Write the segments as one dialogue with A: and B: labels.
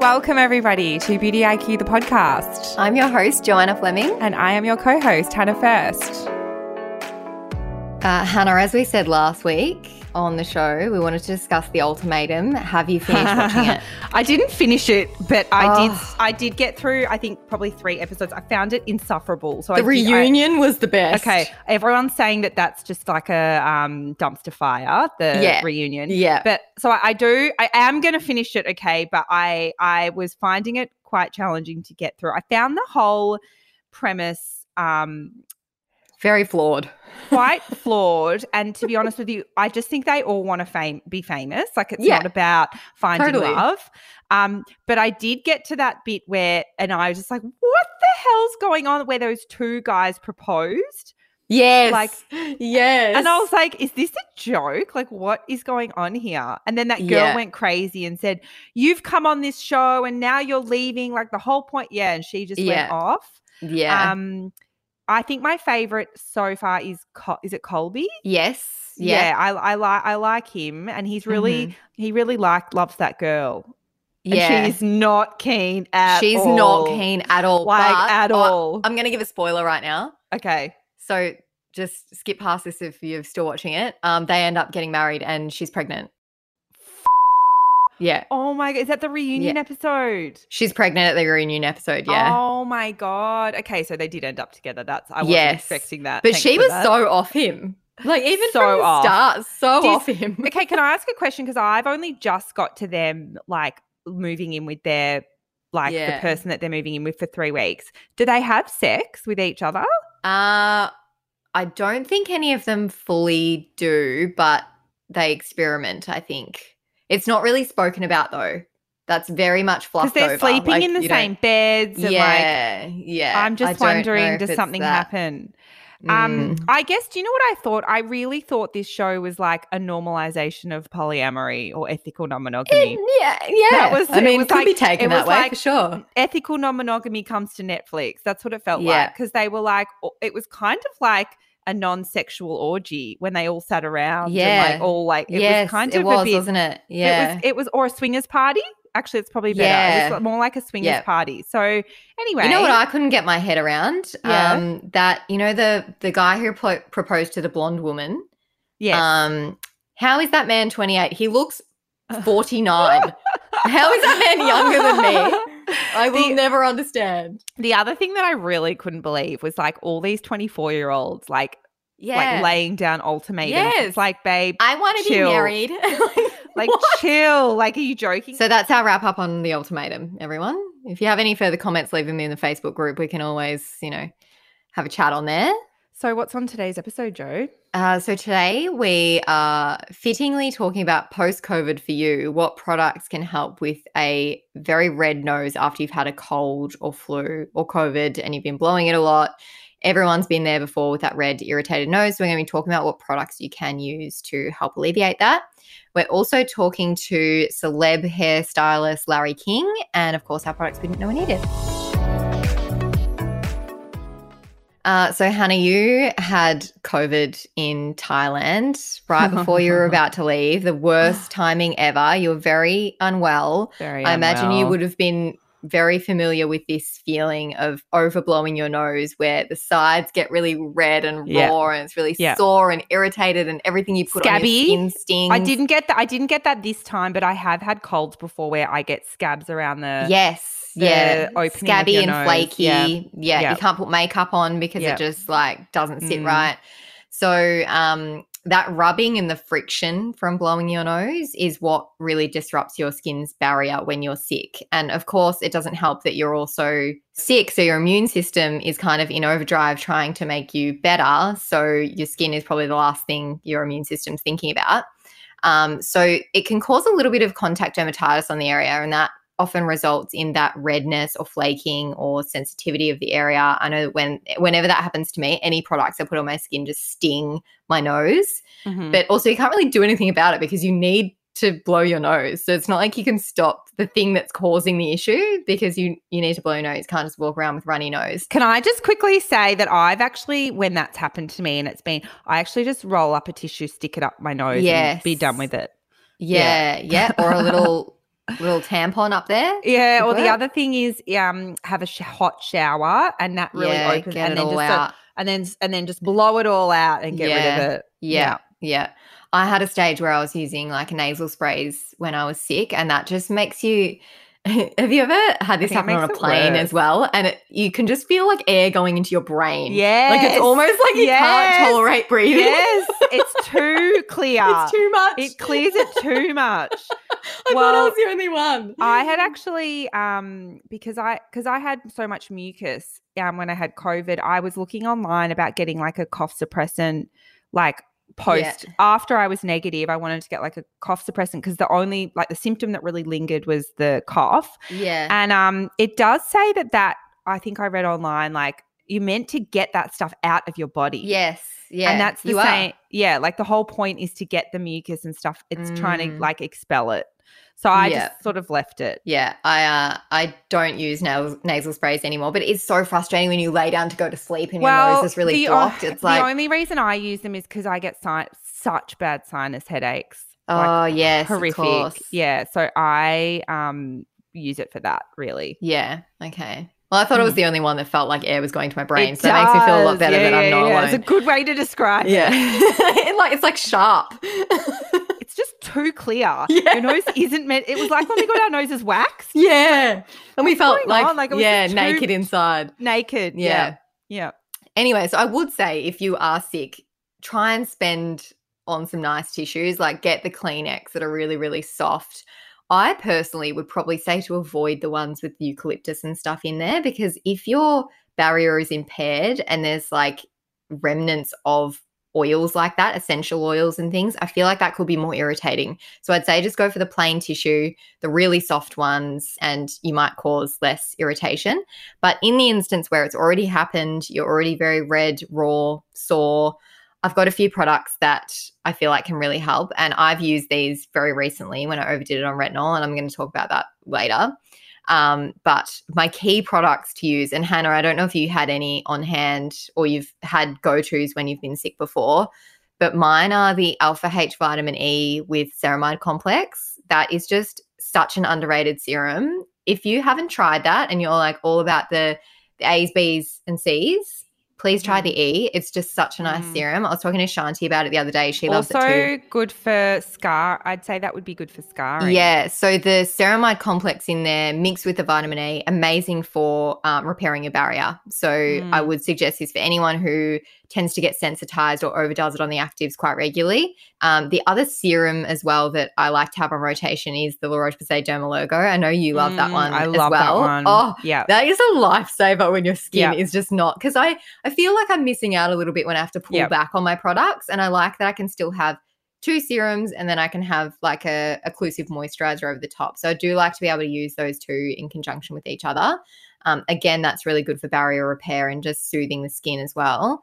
A: Welcome, everybody, to Beauty IQ, the podcast.
B: I'm your host, Joanna Fleming.
A: And I am your co host, Hannah First.
B: Uh, Hannah, as we said last week on the show, we wanted to discuss the ultimatum. Have you finished watching it?
A: I didn't finish it, but I oh. did. I did get through. I think probably three episodes. I found it insufferable.
B: So the
A: I
B: reunion
A: I,
B: was the best.
A: Okay, everyone's saying that that's just like a um, dumpster fire. The
B: yeah.
A: reunion.
B: Yeah.
A: But so I, I do. I am going to finish it. Okay, but I I was finding it quite challenging to get through. I found the whole premise um
B: very flawed.
A: Quite flawed. And to be honest with you, I just think they all want to fame be famous. Like it's
B: yeah,
A: not about finding
B: totally.
A: love. Um, but I did get to that bit where and I was just like, what the hell's going on? Where those two guys proposed.
B: Yes.
A: Like,
B: yes.
A: And I was like, is this a joke? Like, what is going on here? And then that girl
B: Yeah.
A: went crazy and said, You've come on this show and now you're leaving. Like, the whole point. Yeah. And she just went off.
B: yeah.
A: Um, I think my favorite so far is Col- is it Colby?
B: yes.
A: Yeah,
B: Yeah.
A: I I like I like him, and he's really
B: Mhm.
A: he really like loves that girl. And
B: Yeah.
A: she's not keen at
B: She's
A: all.
B: not keen at all.
A: Like,
B: but
A: at all.
B: I'm going to give a spoiler right now.
A: Okay,
B: So just skip past this if you're still watching it. Um, they end up getting married and she's pregnant. Yeah.
A: oh my god, is that the reunion episode?
B: She's pregnant at the reunion episode. Yeah.
A: Oh my god. Okay, so they did end up together. That's I wasn't
B: Yes.
A: expecting that.
B: but
A: Thanks
B: she was
A: that.
B: so off him. Like even
A: So
B: from the
A: off.
B: start, so off him.
A: okay, can I ask a question? Because I've only just got to them like moving in with their like
B: Yeah.
A: the person that they're moving in with for three weeks. Do they have sex with each other?
B: Uh I don't think any of them fully do, but they experiment, I think. It's not really spoken about though. That's very much
A: Because
B: fluffed
A: they're
B: over.
A: sleeping
B: Like,
A: in the
B: you don't-
A: same beds. And like,
B: Yeah, yeah.
A: I'm just wondering, does something
B: that.
A: happen? Um,
B: Mm.
A: I guess. Do you know what I thought? I really thought this show was like a normalization of polyamory or ethical non-monogamy.
B: It- yeah, yeah.
A: was-
B: I
A: it
B: mean,
A: was
B: it could be taken
A: it
B: that
A: was
B: way
A: like-
B: for sure.
A: ethical non-monogamy comes to Netflix. That's what it felt
B: Yeah.
A: like because they were like, it was kind of like a non-sexual orgy when they all sat around.
B: Yeah.
A: and like all like it
B: yes,
A: was kind
B: it
A: of
B: was,
A: a bit.
B: wasn't it? Yeah.
A: It was. It was or a swingers party. Actually, it's probably better.
B: Yeah.
A: was more like a swingers
B: Yeah.
A: party. So anyway,
B: You know what I couldn't get my head around?
A: Yeah.
B: Um, that you know the the guy who pro- proposed to the blonde woman.
A: yeah
B: Um, how is that man twenty eight? He looks forty nine. how is that man younger than me? I will
A: The-
B: never understand.
A: The other thing that I really couldn't believe was like all these 24 year olds like
B: Yeah,
A: like laying down ultimatums.
B: Yes.
A: It's like, babe,
B: I want to be married.
A: like
B: what?
A: chill. Like, are you joking?
B: So that's our wrap up on the ultimatum, everyone. If you have any further comments, leave them in the Facebook group. We can always, you know, have a chat on there.
A: So what's on today's episode, Joe?
B: Uh, so today we are fittingly talking about post COVID for you. What products can help with a very red nose after you've had a cold or flu or COVID and you've been blowing it a lot. Everyone's been there before with that red, irritated nose. So we're going to be talking about what products you can use to help alleviate that. We're also talking to celeb hairstylist Larry King, and of course, our products we didn't know we needed. Uh, so, Hannah, you had COVID in Thailand right before you were about to leave. The worst timing ever. You were very unwell.
A: Very
B: I imagine you would have been very familiar with this feeling of overblowing your nose where the sides get really red and
A: Yeah.
B: raw and it's really
A: Yeah.
B: sore and irritated and everything you put on
A: Scabby.
B: your skin stings.
A: I didn't get that. I didn't get that this time, but I have had colds before where I get scabs around the.
B: Yes.
A: The
B: Yeah.
A: opening
B: Scabby and
A: nose.
B: flaky.
A: Yeah.
B: Yeah.
A: Yeah.
B: You can't put makeup on because
A: Yeah.
B: it just like doesn't sit
A: Mm.
B: right. So um that rubbing and the friction from blowing your nose is what really disrupts your skin's barrier when you're sick. And of course, it doesn't help that you're also sick. So your immune system is kind of in overdrive trying to make you better. So your skin is probably the last thing your immune system's thinking about. Um, so it can cause a little bit of contact dermatitis on the area, and that often results in that redness or flaking or sensitivity of the area. I know when whenever that happens to me, any products I put on my skin just sting my nose.
A: Mhm.
B: But also you can't really do anything about it because you need to blow your nose. So it's not like you can stop the thing that's causing the issue because you you need to blow your nose. You can't just walk around with runny nose.
A: Can I just quickly say that I've actually, when that's happened to me and it's been, I actually just roll up a tissue, stick it up my nose, and be done with it.
B: Yeah, yeah, or a little little tampon up there.
A: Yeah. Or the other thing is, um, have a sh- hot shower and that really
B: yeah,
A: opens, and
B: it
A: then
B: all
A: just
B: out.
A: and then and then just blow it all out and get rid of it.
B: Yeah, yeah. I had a stage where I was using like nasal sprays when I was sick, and that just makes you. Have you ever had this happen on a plane as well? And it, you can just feel like air going into your brain.
A: Yeah.
B: Like it's almost like you
A: Yes.
B: can't tolerate breathing.
A: Yes, it's too clear.
B: it's too much.
A: It clears it too much.
B: I thought I was the only one.
A: I had actually um because I because I had so much mucus um when I had COVID, I was looking online about getting like a cough suppressant like post after I was negative. I wanted to get like a cough suppressant because the only like the symptom that really lingered was the cough.
B: Yeah.
A: And um it does say that that I think I read online like you're meant to get that stuff out of your body.
B: yes. Yeah.
A: and that's the
B: you are.
A: same. Yeah, like the whole point is to get the mucus and stuff. It's trying to
B: Mm.
A: like expel it. So I
B: Yeah.
A: just sort of left it.
B: Yeah, I uh, I don't use nasal, nasal sprays anymore, but it's so frustrating when you lay down to go to sleep and your nose is really
A: o-
B: blocked. It's like,
A: the only reason I use them is because I get si- such bad sinus headaches.
B: oh
A: like,
B: yes, of
A: horrific.
B: course.
A: Yeah, so I um use it for that. Really.
B: Yeah. Okay. Well, I thought it was
A: Mm.
B: the only one that felt like air was going to my brain,
A: It
B: so that makes me feel a lot better
A: Yeah,
B: that I'm
A: yeah,
B: not
A: yeah.
B: alone.
A: It's a good way to describe it.
B: yeah, It like it's like sharp.
A: It's just too clear.
B: Yeah.
A: Your nose isn't meant. It was like when we got our noses waxed,
B: yeah, and we felt like?
A: Like, it was
B: yeah, naked inside.
A: naked.
B: Yeah.
A: Yeah.
B: Anyway, so I would say if you are sick, try and spend on some nice tissues, like get the Kleenex that are really, really soft. I personally would probably say to avoid the ones with eucalyptus and stuff in there because if your barrier is impaired and there's like remnants of oils like that, essential oils and things, I feel like that could be more irritating. So I'd say just go for the plain tissue, the really soft ones, and you might cause less irritation. But in the instance where it's already happened, you're already very red, raw, sore. I've got a few products that I feel like can really help. And I've used these very recently when I overdid it on retinol. And I'm going to talk about that later. Um, but my key products to use, and Hannah, I don't know if you had any on hand or you've had go tos when you've been sick before, but mine are the Alpha H vitamin E with ceramide complex. That is just such an underrated serum. If you haven't tried that and you're like all about the, the A's, B's, and C's, please try the E. It's just such a nice
A: Mm.
B: serum. I was talking to Shanti about it the other day. She loves it too.
A: Also good for scar. I'd say that would be good for scarring.
B: Yeah, so the ceramide complex in there mixed with the vitamin E, amazing for um, repairing your barrier. So I
A: Mm.
B: would suggest this for anyone who tends to get sensitized or overdoes it on the actives quite regularly. Um, the other serum as well that I like to have on rotation is the La Roche-Posay Dermallergo. I know you love that
A: Mm,
B: one
A: I
B: as
A: love
B: well.
A: that one.
B: Oh,
A: yeah.
B: that is a lifesaver when your skin
A: Yeah.
B: is just not because I I feel like I'm missing out a little bit when I have to pull back on my products, and I like that I can still have two serums and then I can have like a occlusive moisturizer over the top. So I do like to be able to use those two in conjunction with each other. Um, again, that's really good for barrier repair and just soothing the skin as well.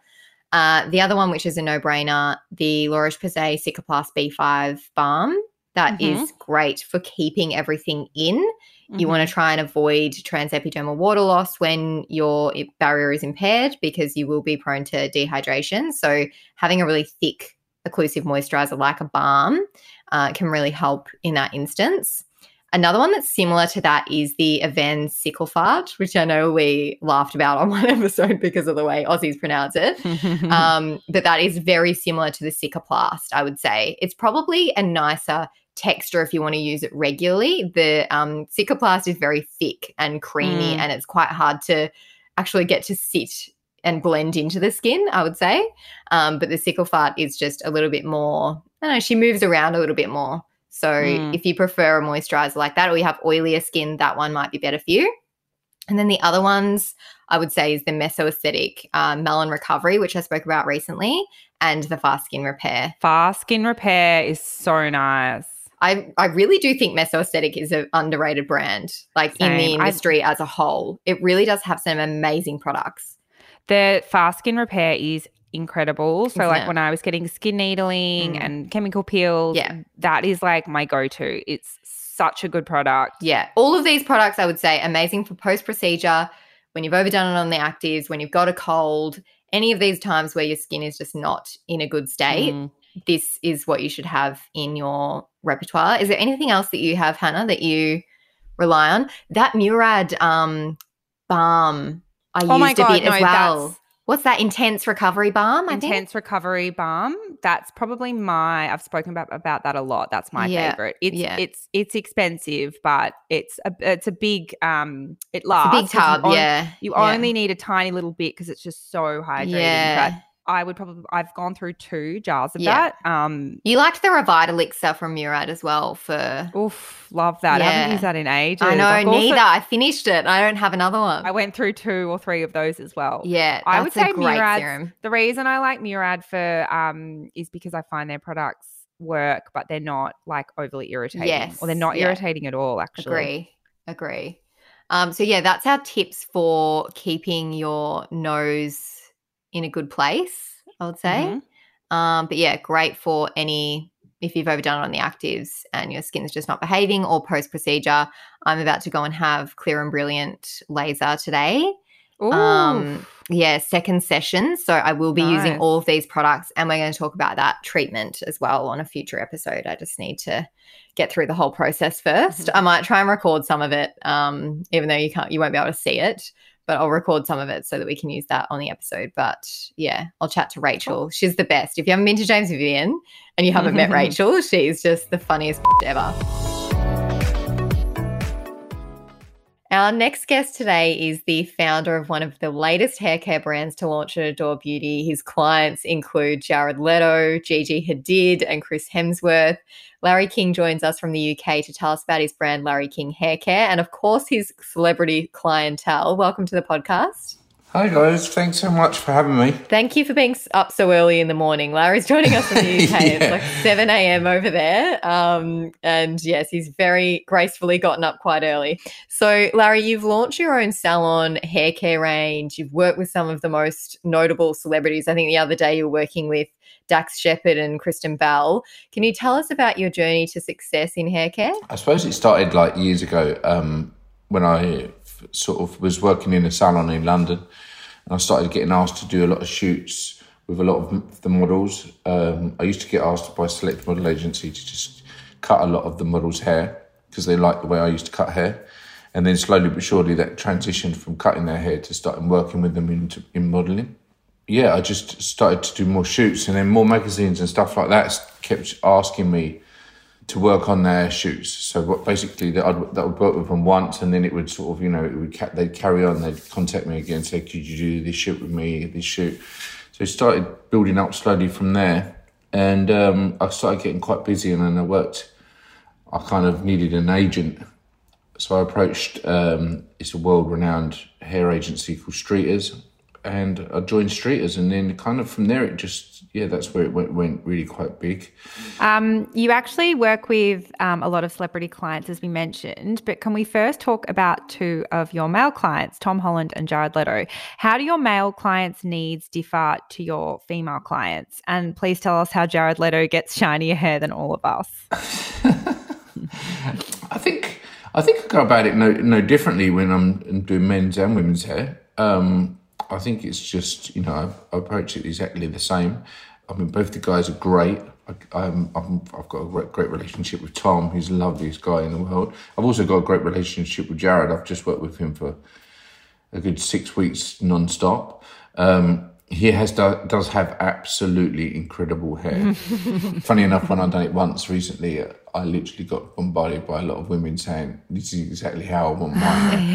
B: Uh, the other one, which is a no-brainer, the La Roche-Posay Cicaplast B5 balm. That is great for keeping everything in. You
A: Mm-hmm.
B: want to try and avoid transepidermal water loss when your barrier is impaired because you will be prone to dehydration. So, having a really thick occlusive moisturizer like a balm uh, can really help in that instance. Another one that's similar to that is the Avène Sicklefart, which I know we laughed about on one episode because of the way Aussies pronounce it. Um, but that is very similar to the Cicaplast, I would say. It's probably a nicer texture if you want to use it regularly. The um, Cicaplast is very thick and creamy,
A: Mm.
B: and it's quite hard to actually get to sit and blend into the skin, I would say. Um, but the Cicklefart is just a little bit more, I don't know, she moves around a little bit more. So
A: Mm.
B: if you prefer a moisturizer like that or you have oilier skin, that one might be better for you. And then the other ones I would say is the Mesoestetic uh, Melan Recovery, which I spoke about recently, and the Fast Skin Repair.
A: Fast skin repair is so nice.
B: I, I really do think Mesoestetic is an underrated brand, like Same. in the industry I've, as a whole. It really does have some amazing products.
A: The fast skin repair is incredible. So, Isn't like it? when I was getting skin needling mm. and chemical peels, yeah. that is like my go to. It's such a good product.
B: Yeah. All of these products, I would say, amazing for post procedure, when you've overdone it on the actives, when you've got a cold, any of these times where your skin is just not in a good state. Mm. This is what you should have in your repertoire. Is there anything else that you have, Hannah, that you rely on? That Murad um, balm I oh used God, a bit no, as well. What's that intense recovery balm?
A: I intense think? recovery balm. That's probably my. I've spoken about about that a lot. That's my yeah. favorite. It's yeah. it's it's expensive, but it's a it's a big um. It lasts.
B: A big tub.
A: You
B: yeah.
A: You
B: yeah.
A: only need a tiny little bit because it's just so hydrating. Yeah. But I would probably I've gone through two jars of yeah. that. Um
B: You liked the Revitalixir from Murad as well for
A: Oof, love that. Yeah. I haven't used that in ages.
B: I know, I've neither. Also, I finished it. I don't have another one.
A: I went through two or three of those as well.
B: Yeah.
A: I would say Murad the reason I like Murad for um is because I find their products work, but they're not like overly irritating. Yes. Or they're not yeah. irritating at all, actually.
B: Agree. Agree. Um, so yeah, that's our tips for keeping your nose in a good place, I would say. Mm-hmm. Um, but yeah, great for any if you've overdone it on the actives and your skin's just not behaving or post procedure. I'm about to go and have clear and brilliant laser today. Um, yeah, second session. So I will be nice. using all of these products and we're going to talk about that treatment as well on a future episode. I just need to get through the whole process 1st mm-hmm. I might try and record some of it, um, even though you can't, you won't be able to see it but I'll record some of it so that we can use that on the episode. But yeah, I'll chat to Rachel. She's the best. If you haven't been to James Vivian and you haven't met Rachel, she's just the funniest ever. Our next guest today is the founder of one of the latest hair care brands to launch at Adore Beauty. His clients include Jared Leto, Gigi Hadid, and Chris Hemsworth. Larry King joins us from the UK to tell us about his brand, Larry King Hair Care, and of course, his celebrity clientele. Welcome to the podcast.
C: Hi guys, thanks so much for having me.
B: Thank you for being up so early in the morning. Larry's joining us from the UK. yeah. It's like 7 a.m. over there. Um, and yes, he's very gracefully gotten up quite early. So, Larry, you've launched your own salon hair care range. You've worked with some of the most notable celebrities. I think the other day you were working with Dax Shepard and Kristen Bell. Can you tell us about your journey to success in hair care?
C: I suppose it started like years ago um, when I sort of was working in a salon in London and I started getting asked to do a lot of shoots with a lot of the models. Um, I used to get asked by select model agency to just cut a lot of the models' hair because they liked the way I used to cut hair. And then slowly but surely that transitioned from cutting their hair to starting working with them into, in modelling. Yeah, I just started to do more shoots and then more magazines and stuff like that kept asking me to work on their shoots. So basically that I'd, that would work with them once, and then it would sort of you know it would ca- they'd carry on. They'd contact me again, say, "Could you do this shoot with me? This shoot." So it started building up slowly from there, and um, I started getting quite busy, and then I worked. I kind of needed an agent, so I approached. Um, it's a world-renowned hair agency called Streeters, and I joined Streeters, and then kind of from there it just yeah, that's where it went, went really quite big.
A: Um, you actually work with um, a lot of celebrity clients, as we mentioned, but can we first talk about two of your male clients, Tom Holland and Jared Leto? How do your male clients' needs differ to your female clients? And please tell us how Jared Leto gets shinier hair than all of us.
C: I think I think I go about it no no differently when I'm doing men's and women's hair. Um, I think it's just you know I, approach it exactly the same. I mean, both the guys are great. I, am I've got a great, great relationship with Tom. He's the loveliest guy in the world. I've also got a great relationship with Jared. I've just worked with him for a good six weeks non-stop. Um, he has does have absolutely incredible hair. Funny enough, when I done it once recently, I literally got bombarded by a lot of women saying, "This is exactly how I want mine."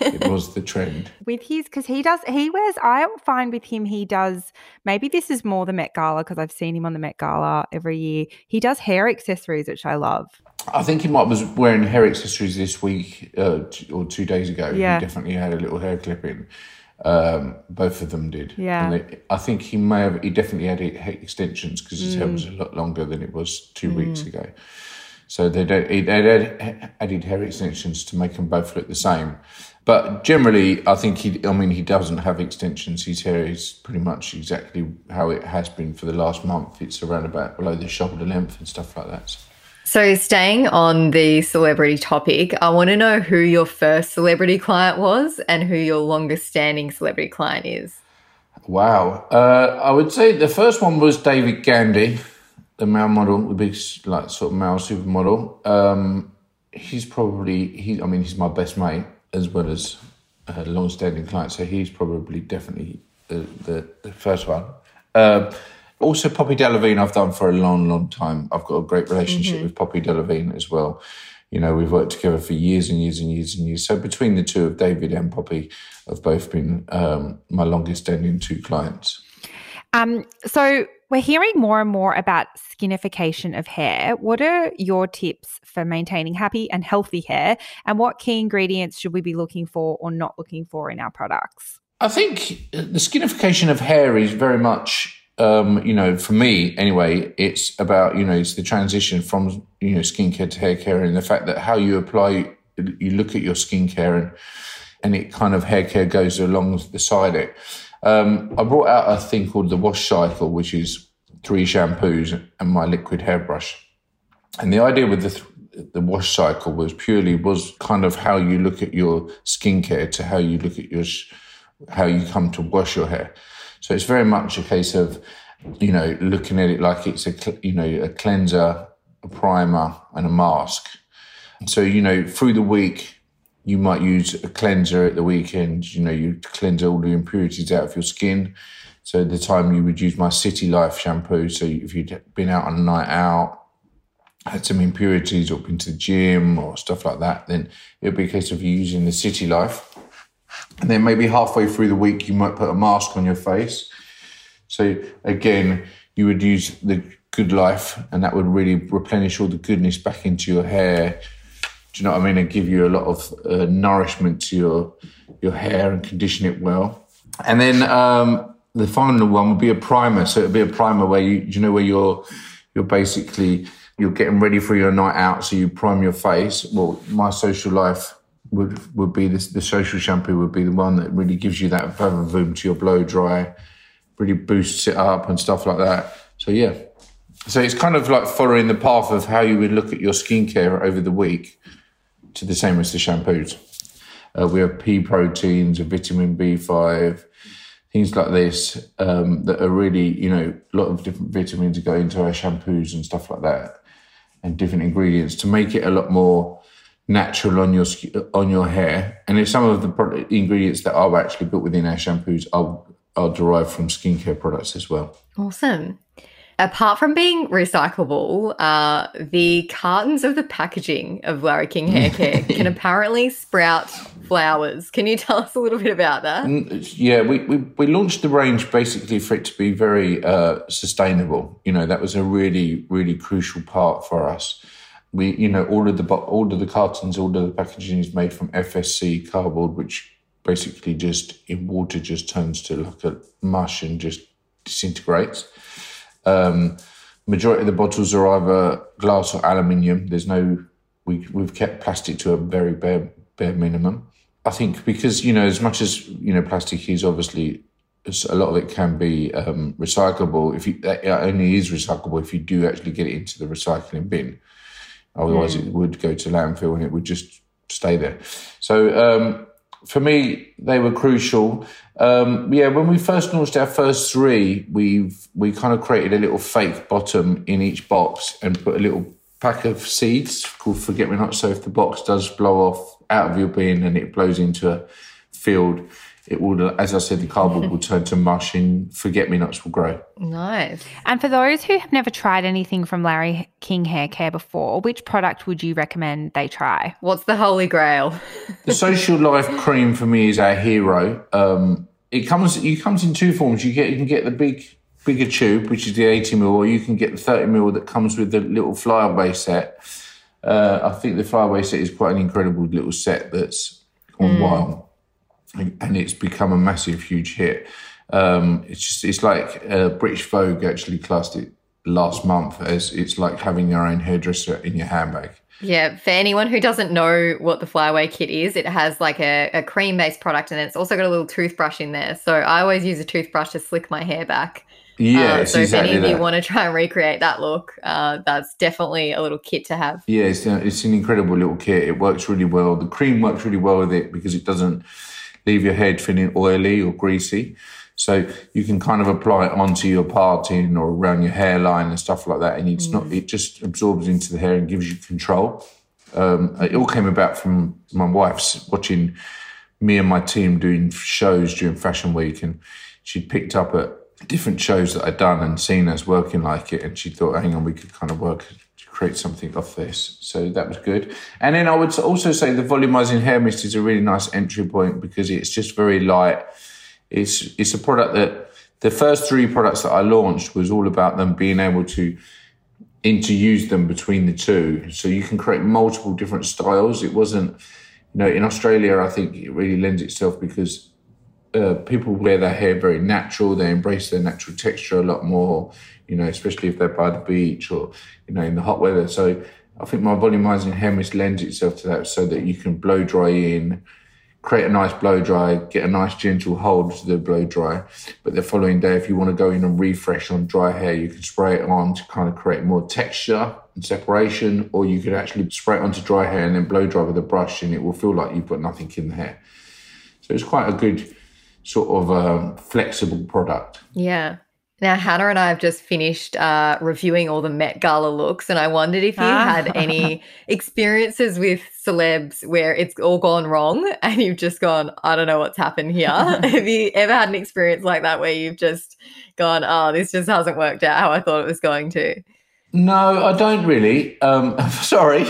C: it was the trend
A: with his because he does he wears. I find with him he does. Maybe this is more the Met Gala because I've seen him on the Met Gala every year. He does hair accessories, which I love.
C: I think he might was wearing hair accessories this week uh, or two days ago. Yeah. He definitely had a little hair clip in. Um, both of them did.
A: Yeah.
C: They, I think he may have, he definitely had extensions because his mm. hair was a lot longer than it was two mm. weeks ago. So they don't, they added, added hair extensions to make them both look the same. But generally, I think he, I mean, he doesn't have extensions. His hair is pretty much exactly how it has been for the last month. It's around about below the shoulder length and stuff like that.
B: So, staying on the celebrity topic, I want to know who your first celebrity client was and who your longest standing celebrity client is.
C: Wow. Uh, I would say the first one was David Gandy, the male model, the big, like, sort of male supermodel. Um, he's probably, he, I mean, he's my best mate as well as a long standing client. So, he's probably definitely the, the, the first one. Uh, also, Poppy Delevingne, I've done for a long, long time. I've got a great relationship mm-hmm. with Poppy Delevingne as well. You know, we've worked together for years and years and years and years. So between the two of David and Poppy, have both been um, my longest standing two clients.
A: Um, so we're hearing more and more about skinification of hair. What are your tips for maintaining happy and healthy hair? And what key ingredients should we be looking for or not looking for in our products?
C: I think the skinification of hair is very much um, you know, for me anyway, it's about, you know, it's the transition from, you know, skincare to hair care and the fact that how you apply, you look at your skincare and, and it kind of hair care goes along the side it. Um, I brought out a thing called the wash cycle, which is three shampoos and my liquid hairbrush. And the idea with the, th- the wash cycle was purely was kind of how you look at your skincare to how you look at your, sh- how you come to wash your hair. So it's very much a case of, you know, looking at it like it's a, you know, a cleanser, a primer, and a mask. So, you know, through the week, you might use a cleanser at the weekend. You know, you cleanse all the impurities out of your skin. So the time you would use my City Life shampoo. So if you'd been out on a night out, had some impurities or been to the gym or stuff like that, then it would be a case of using the City Life and then maybe halfway through the week, you might put a mask on your face. So again, you would use the good life and that would really replenish all the goodness back into your hair. Do you know what I mean? And give you a lot of uh, nourishment to your your hair and condition it well. And then um, the final one would be a primer. So it'd be a primer where you, you know, where you're you're basically you're getting ready for your night out. So you prime your face. Well, my social life would would be this, the social shampoo would be the one that really gives you that boom to your blow dry, really boosts it up and stuff like that. So yeah, so it's kind of like following the path of how you would look at your skincare over the week, to the same as the shampoos. Uh, we have pea proteins, a vitamin B five, things like this um, that are really you know a lot of different vitamins go into our shampoos and stuff like that, and different ingredients to make it a lot more natural on your on your hair. And if some of the ingredients that are actually built within our shampoos are are derived from skincare products as well.
B: Awesome. Apart from being recyclable, uh, the cartons of the packaging of Larry King hair care can apparently sprout flowers. Can you tell us a little bit about that?
C: Yeah, we, we, we launched the range basically for it to be very uh, sustainable. You know, that was a really, really crucial part for us we, you know, all of the all of the cartons, all of the packaging is made from FSC cardboard, which basically just in water just turns to like a mush and just disintegrates. Um, majority of the bottles are either glass or aluminium. There's no we we've kept plastic to a very bare bare minimum. I think because you know as much as you know plastic is obviously a lot of it can be um, recyclable. If you, it only is recyclable if you do actually get it into the recycling bin. Otherwise, mm. it would go to landfill and it would just stay there. So um, for me, they were crucial. Um, yeah, when we first launched our first three, we've we kind of created a little fake bottom in each box and put a little pack of seeds called Forget Me Not. So if the box does blow off out of your bin and it blows into a field, it will, as I said, the cardboard will turn to mush and forget me nots will grow.
B: Nice.
A: And for those who have never tried anything from Larry King Hair Care before, which product would you recommend they try?
B: What's the holy grail?
C: the Social Life Cream for me is our hero. Um, it comes it comes in two forms. You get you can get the big bigger tube, which is the 80 mil, or you can get the 30 mil that comes with the little flyaway set. Uh, I think the flyaway set is quite an incredible little set that's on mm. wild and it's become a massive, huge hit. Um, it's just, it's like uh, British Vogue actually classed it last month as it's like having your own hairdresser in your handbag.
B: Yeah, for anyone who doesn't know what the Flyaway kit is, it has like a, a cream based product and it's also got a little toothbrush in there. So I always use a toothbrush to slick my hair back.
C: Yeah,
B: Uh, so
C: exactly
B: if any of you
C: that.
B: want to try and recreate that look, uh, that's definitely a little kit to have.
C: Yeah, it's, a, it's an incredible little kit. It works really well. The cream works really well with it because it doesn't leave your head feeling oily or greasy. So you can kind of apply it onto your parting or around your hairline and stuff like that, and it's not. It just absorbs into the hair and gives you control. Um, it all came about from my wife's watching me and my team doing shows during Fashion Week, and she'd picked up at different shows that I'd done and seen us working like it, and she thought, "Hang on, we could kind of work create something off this." So that was good. And then I would also say the volumizing hair mist is a really nice entry point because it's just very light. It's it's a product that the first three products that I launched was all about them being able to interuse them between the two. So you can create multiple different styles. It wasn't, you know, in Australia, I think it really lends itself because uh, people wear their hair very natural. They embrace their natural texture a lot more, you know, especially if they're by the beach or, you know, in the hot weather. So I think my volumizing hair mist lends itself to that so that you can blow dry in, create a nice blow dry, get a nice gentle hold to the blow dry. But the following day, if you want to go in and refresh on dry hair, you can spray it on to kind of create more texture and separation, or you could actually spray it onto dry hair and then blow dry with a brush, and it will feel like you've got nothing in the hair. So it's quite a good sort of um, flexible product.
B: Yeah. Now, Hannah and I have just finished uh, reviewing all the Met Gala looks, and I wondered if you
A: Ah.
B: had any experiences with celebs where it's all gone wrong and you've just gone, I don't know what's happened here. have you ever had an experience like that where you've just gone, oh, this just hasn't worked out how I thought it was going to?
C: No, I don't really. Um, sorry.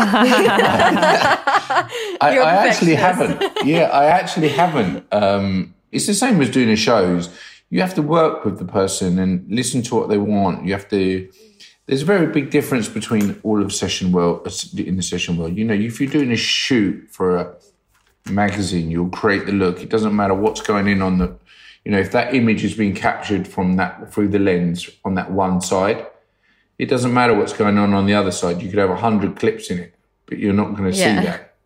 C: I, I actually haven't. Yeah, I actually haven't. Um, it's the same as doing the shows. You have to work with the person and listen to what they want. You have to. There's a very big difference between all of session world in the session world. You know, if you're doing a shoot for a magazine, you'll create the look. It doesn't matter what's going in on the. You know, if that image is being captured from that through the lens on that one side, it doesn't matter what's going on on the other side. You could have a hundred clips in it, but you're not going to
B: Yeah.
C: see that.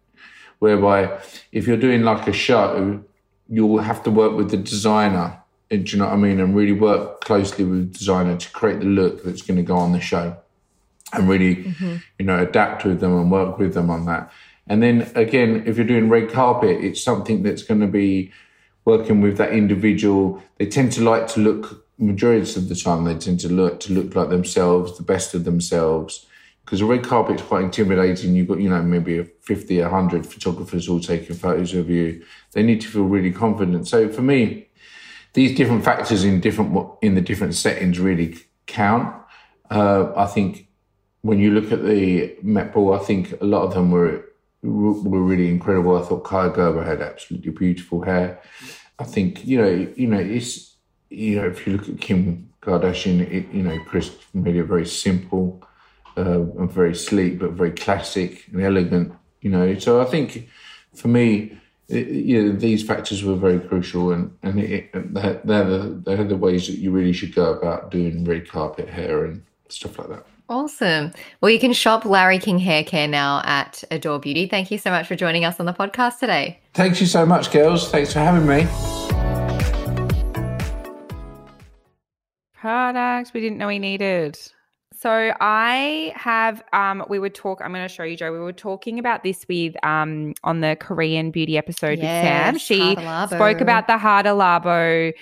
C: Whereby, if you're doing like a show, you'll have to work with the designer. and Do you know what I mean? And really work closely with the designer to create the look that's going to go on the show, and really, mm-hmm. you know, adapt with them and work with them on that. And then again, if you're doing red carpet, it's something that's going to be working with that individual. They tend to like to look majority of the time. They tend to look to look like themselves, the best of themselves. Because a red carpet's quite intimidating. You've got, you know, maybe a 50, 100 photographers all taking photos of you. They need to feel really confident. So for me, these different factors in different in the different settings really count. Uh, I think when you look at the Met Ball, I think a lot of them were were really incredible. I thought Kaia Gerber had absolutely beautiful hair. I think you know, you know, it's you know, if you look at Kim Kardashian, it, you know, Chris made it very simple uh, and very sleek, but very classic and elegant. You know, so I think for me, it, you know, these factors were very crucial, and and it, they're, they're the they're the ways that you really should go about doing red carpet hair and stuff like that.
B: Awesome. Well, you can shop Larry King Hair Care now at Adore Beauty. Thank you so much for joining us on the podcast today.
C: Thank you so much, girls. Thanks for having me.
A: Products we didn't know we needed. So I have um we would talk I'm going to show you Joe we were talking about this with um on the Korean beauty episode with Sam. She
B: Hada
A: spoke about the Hada Labo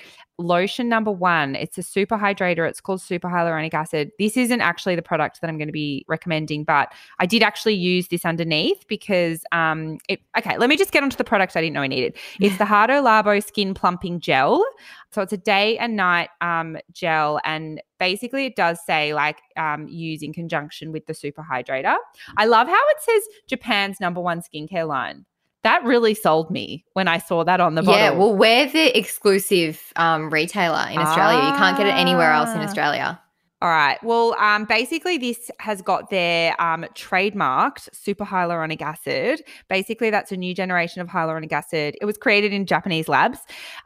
A: lotion number 1. It's a super hydrator. It's called super hyaluronic acid. This isn't actually the product that I'm going to be recommending, but I did actually use this underneath because um it okay, let me just get onto the product I didn't know I needed. It's the Hada Labo skin plumping gel. So it's a day and night um, gel, and basically it does say like um, use in conjunction with the super hydrator. I love how it says Japan's number one skincare line. That really sold me when I saw that on the bottle.
B: Yeah, well, we're the exclusive um, retailer in Australia. You can't get it anywhere else in
A: Ah.
B: Australia.
A: All right. Well, um, basically, this has got their um, trademarked super hyaluronic acid. Basically, that's a new generation of hyaluronic acid. It was created in Japanese labs.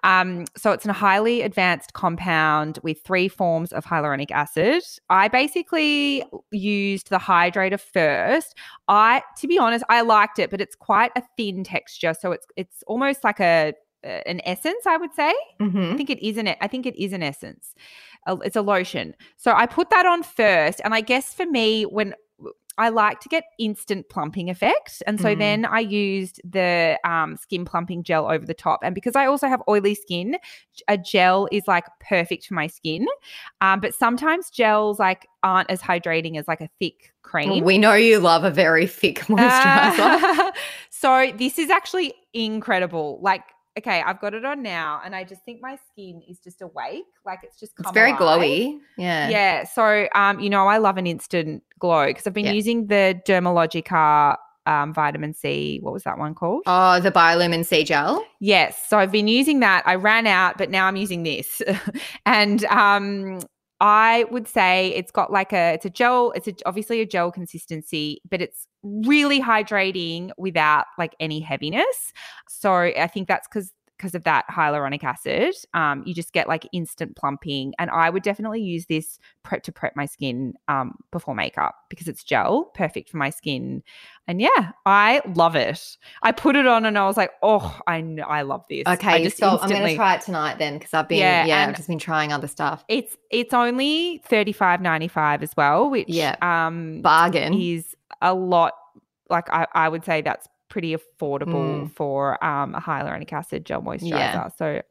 A: Um, so it's a highly advanced compound with three forms of hyaluronic acid. I basically used the hydrator first. I, to be honest, I liked it, but it's quite a thin texture. So it's it's almost like a an essence, I would say.
B: Mm-hmm.
A: I think it is an I think it is an essence. It's a lotion. So I put that on first, and I guess for me, when I like to get instant plumping effect, and so
B: Mm.
A: then I used the um, skin plumping gel over the top. And because I also have oily skin, a gel is like perfect for my skin. Um, but sometimes gels like aren't as hydrating as like a thick cream.
B: We know you love a very thick moisturizer.
A: Uh, so this is actually incredible. Like, okay, I've got it on now, and I just think my skin is just awake. Like it's just
B: it's very
A: alive.
B: glowy. Yeah.
A: Yeah. So, um, you know, I love an instant glow because I've been
B: Yeah.
A: using the Dermalogica um, vitamin C. What was that one called?
B: Oh, the Biolumin C gel.
A: Yes. So I've been using that. I ran out, but now I'm using this. and um I would say it's got like a it's a gel, it's a, obviously a gel consistency, but it's really hydrating without like any heaviness. So I think that's cuz because of that hyaluronic acid, um, you just get like instant plumping. And I would definitely use this prep to prep my skin um, before makeup because it's gel, perfect for my skin. And yeah, I love it. I put it on and I was like, oh, I know, I love this. I
B: Okay,
A: just
B: so I'm going to try it tonight then because I've been
A: Yeah,
B: yeah, I've just been trying other stuff.
A: It's it's only thirty five ninety five as well, which
B: Yeah.
A: um
B: Bargain.
A: is a lot. Like I, I would say that's pretty affordable
B: Mm.
A: for um, a hyaluronic acid gel moisturizer.
B: Yeah.
A: So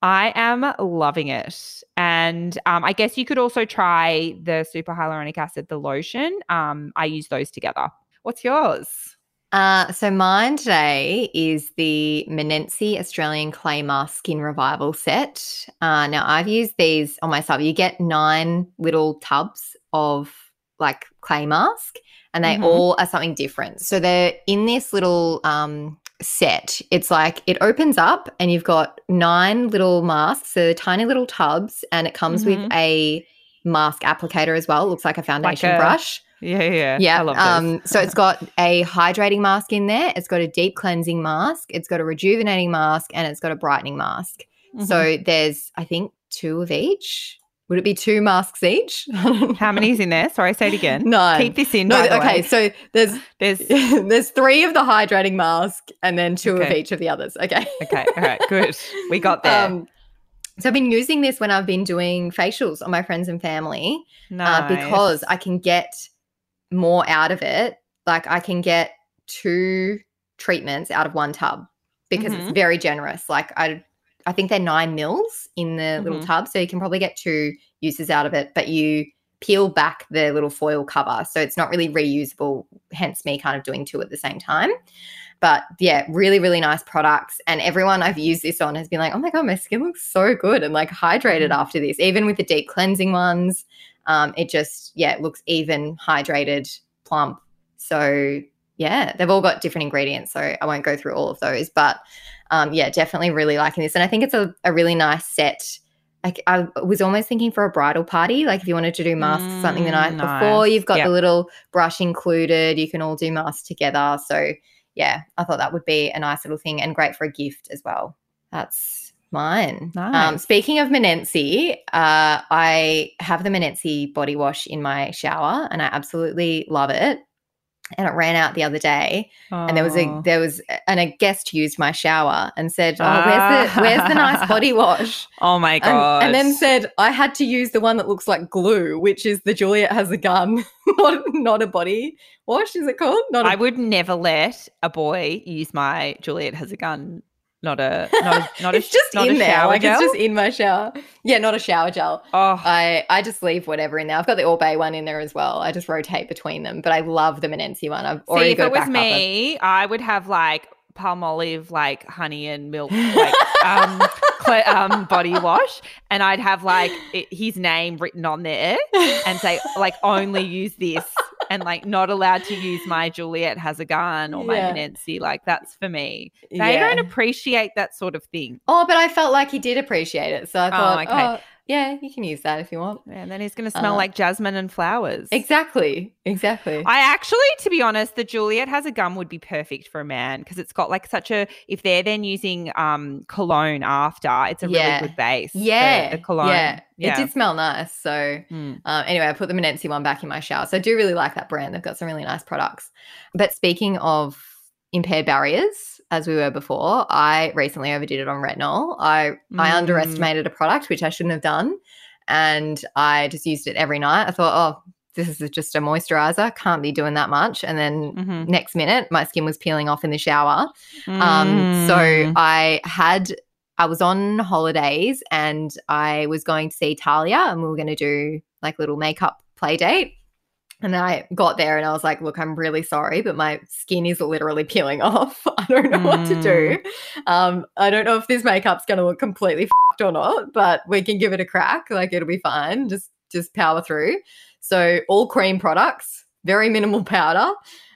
A: I am loving it, and um, I guess you could also try the super hyaluronic acid, the lotion. Um, I use those together. What's yours?
B: Uh, so mine today is the Menenci Australian Clay Mask Skin Revival set. Uh, now I've used these on myself. You get nine little tubs of like clay mask, and they
A: Mhm.
B: all are something different. So they're in this little um, set. It's like it opens up, and you've got nine little masks, so tiny little tubs, and it comes with
A: Mhm.
B: a mask applicator as well. It looks like a foundation
A: a-
B: brush.
A: Yeah, yeah,
B: Yeah.
A: I love
B: um, so it's got a hydrating mask in there. It's got a deep cleansing mask. It's got a rejuvenating mask, and it's got a brightening mask.
A: Mhm.
B: So there's, I think, two of each. Would it be two masks each?
A: how many's in there? Sorry, say it again.
B: No,
A: Keep this in.
B: No. Okay. So there's
A: there's
B: there's three of the hydrating mask, and then two of each of the others. Okay.
A: okay. All right, good. We got there.
B: Um, so I've been using this when I've been doing facials on my friends and family. uh, because I can get more out of it. Like I can get two treatments out of one tub because
A: Mhm.
B: it's very generous. Like I, I think they're nine mils in the little
A: Mhm.
B: tub, so you can probably get two uses out of it. But you peel back the little foil cover, so it's not really reusable. Hence, me kind of doing two at the same time. But yeah, really, really nice products. And everyone I've used this on has been like, oh my God, my skin looks so good and like hydrated
A: Mhm.
B: after this, even with the deep cleansing ones. Um, it just, yeah, it looks even hydrated, plump. So yeah, they've all got different ingredients. So I won't go through all of those. But um, yeah, definitely really liking this. And I think it's a, a really nice set. Like I was almost thinking for a bridal party, like if you wanted to do masks or something the night
A: Mm,
B: before, you've got
A: Yep.
B: the little brush included. You can all do masks together. So yeah, I thought that would be a nice little thing and great for a gift as well. That's mine. Um, speaking of Menenci, uh, I have the Menenci body wash in my shower and I absolutely love it. And it ran out the other day, and there was a
A: Oh.
B: there was and a guest used my shower and said, "Oh, where's the ah. where's the nice body wash?"
A: Oh my
B: And,
A: god!
B: and then said, "I had to use the one that looks like glue, which is the Juliette has a gun, not not a body wash. Is it called? Not a
A: I would never let a boy use my Juliette has a gun. Not a not a not a
B: just
A: not
B: in
A: a
B: there,
A: shower
B: like
A: gel.
B: it's just in my shower. Yeah, not a shower gel.
A: oh,
B: I I just leave whatever in there. I've got the All Bay one in there as well. I just rotate between them, but I love the Menenci one. I've already
A: see, if
B: got
A: it
B: a
A: was
B: backup of-
A: me, I would have like Palmolive, like honey and milk, like um, cle- um body wash, and I'd have like it, his name written on there and say like only use this. And like not allowed to use my Juliette has a gun or my
B: Yeah.
A: Menenci. Like that's for me. They
B: Yeah.
A: don't appreciate that sort of thing.
B: Oh, but I felt like he did appreciate it, so I oh, thought,
A: okay.
B: oh, yeah, you can use that if you want.
A: Yeah, and then he's going to smell
B: Uh,
A: like jasmine and flowers.
B: Exactly. Exactly.
A: I actually, to be honest, the Juliette has a gun would be perfect for a man because it's got like such a. If they're then using um cologne after, it's a
B: Yeah.
A: really good base.
B: yeah.
A: the cologne.
B: Yeah. It did smell nice. So
A: Mm.
B: Um, anyway, I put the Menenzi one back in my shower. So I do really like that brand. They've got some really nice products. But speaking of impaired barriers, as we were before, I recently overdid it on retinol. I I
A: Mm.
B: underestimated a product, which I shouldn't have done. And I just used it every night. I thought, oh, this is just a moisturizer. Can't be doing that much. And then
A: Mhm.
B: next minute, my skin was peeling off in the shower. Um, so
A: Mm.
B: I had, I was on holidays and I was going to see Talia and we were going to do like little makeup play date. And I got there and I was like, look, I'm really sorry, but my skin is literally peeling off. I don't know what to do. Um, I don't know if this makeup's going to look completely fucked or not, but we can give it a crack. Like it'll be fine. Just, just power through. So all cream products, very minimal powder.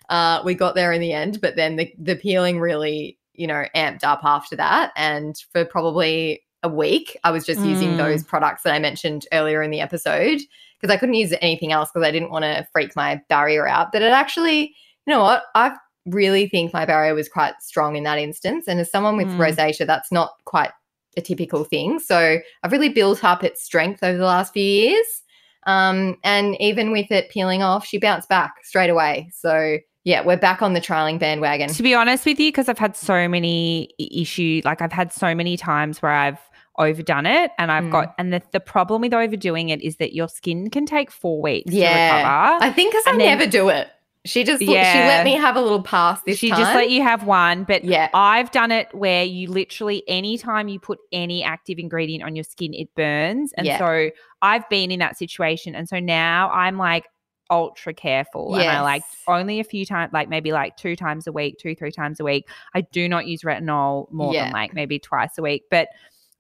B: Uh, we got there in the end, but then the, the peeling really, you know, amped up after that. And for probably a week, I was just using
A: Mm.
B: those products that I mentioned earlier in the episode because I couldn't use anything else because I didn't want to freak my barrier out. But it actually, you know what? I really think my barrier was quite strong in that instance. And as someone with
A: Mm.
B: rosacea, that's not quite a typical thing. So I've really built up its strength over the last few years. Um, and even with it peeling off, she bounced back straight away. So yeah, we're back on the trialing bandwagon.
A: To be honest with you, because I've had so many issues, like I've had so many times where I've overdone it and I've
B: Mm.
A: got, and the, the problem with overdoing it is that your skin can take four weeks
B: Yeah.
A: to recover.
B: I think because I
A: then-
B: never do it. She just
A: yeah.
B: she let me have a little pass this
A: she
B: time.
A: just let you have one, but
B: yeah.
A: I've done it where you literally anytime you put any active ingredient on your skin, it burns. And
B: Yeah.
A: so I've been in that situation. And so now I'm like ultra careful. And I like only a few times, like maybe like two times a week, two, three times a week. I do not use retinol more
B: Yeah.
A: than like maybe twice a week. But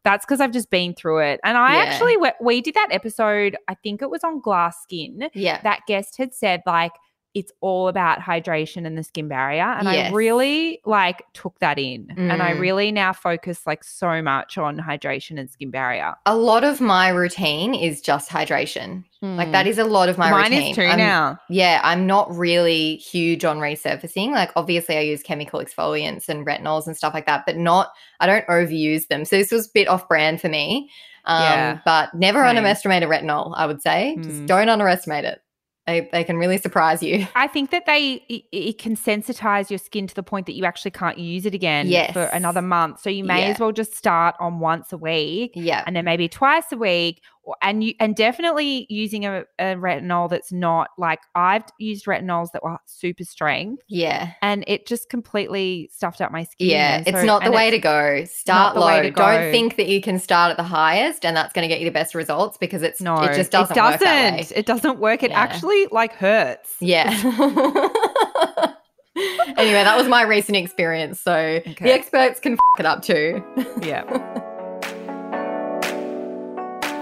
A: that's because I've just been through it. And I
B: Yeah.
A: actually, we, we did that episode, I think it was on glass skin
B: Yeah.
A: that guest had said like it's all about hydration and the skin barrier and
B: Yes.
A: i really like took that in and i
B: Mm.
A: really now focus like so much on hydration and skin barrier
B: a lot of my routine is just hydration. Like that is a lot of my
A: Hmm. mine
B: routine.
A: is too
B: I'm-
A: now
B: Yeah, I'm not really huge on resurfacing. Like obviously I use chemical exfoliants and retinols and stuff like that, but not I don't overuse them. So this was a bit off brand for me. Um,
A: Yeah.
B: but never
A: Same.
B: underestimate a retinol, I would say. Just
A: Mm.
B: don't underestimate it. They they can really surprise you.
A: I think that they it, it can sensitize your skin to the point that you actually can't use it again for another month. So you may
B: Yeah.
A: as well just start on once a week
B: Yeah.
A: and then maybe twice a week and you and definitely using a, a retinol that's not like I've used retinols that were super strength
B: Yeah.
A: and it just completely stuffed up my skin.
B: Yeah,
A: And
B: it's not the way to go. Start low.
A: to
B: Don't think that you can start at the highest and that's going to get you the best results because it's
A: No,
B: it just doesn't, way.
A: doesn't. It doesn't work. It
B: Yeah.
A: actually like hurts.
B: Yeah. anyway, that was my recent experience. So
A: Okay.
B: the experts can f- it up too.
A: Yeah.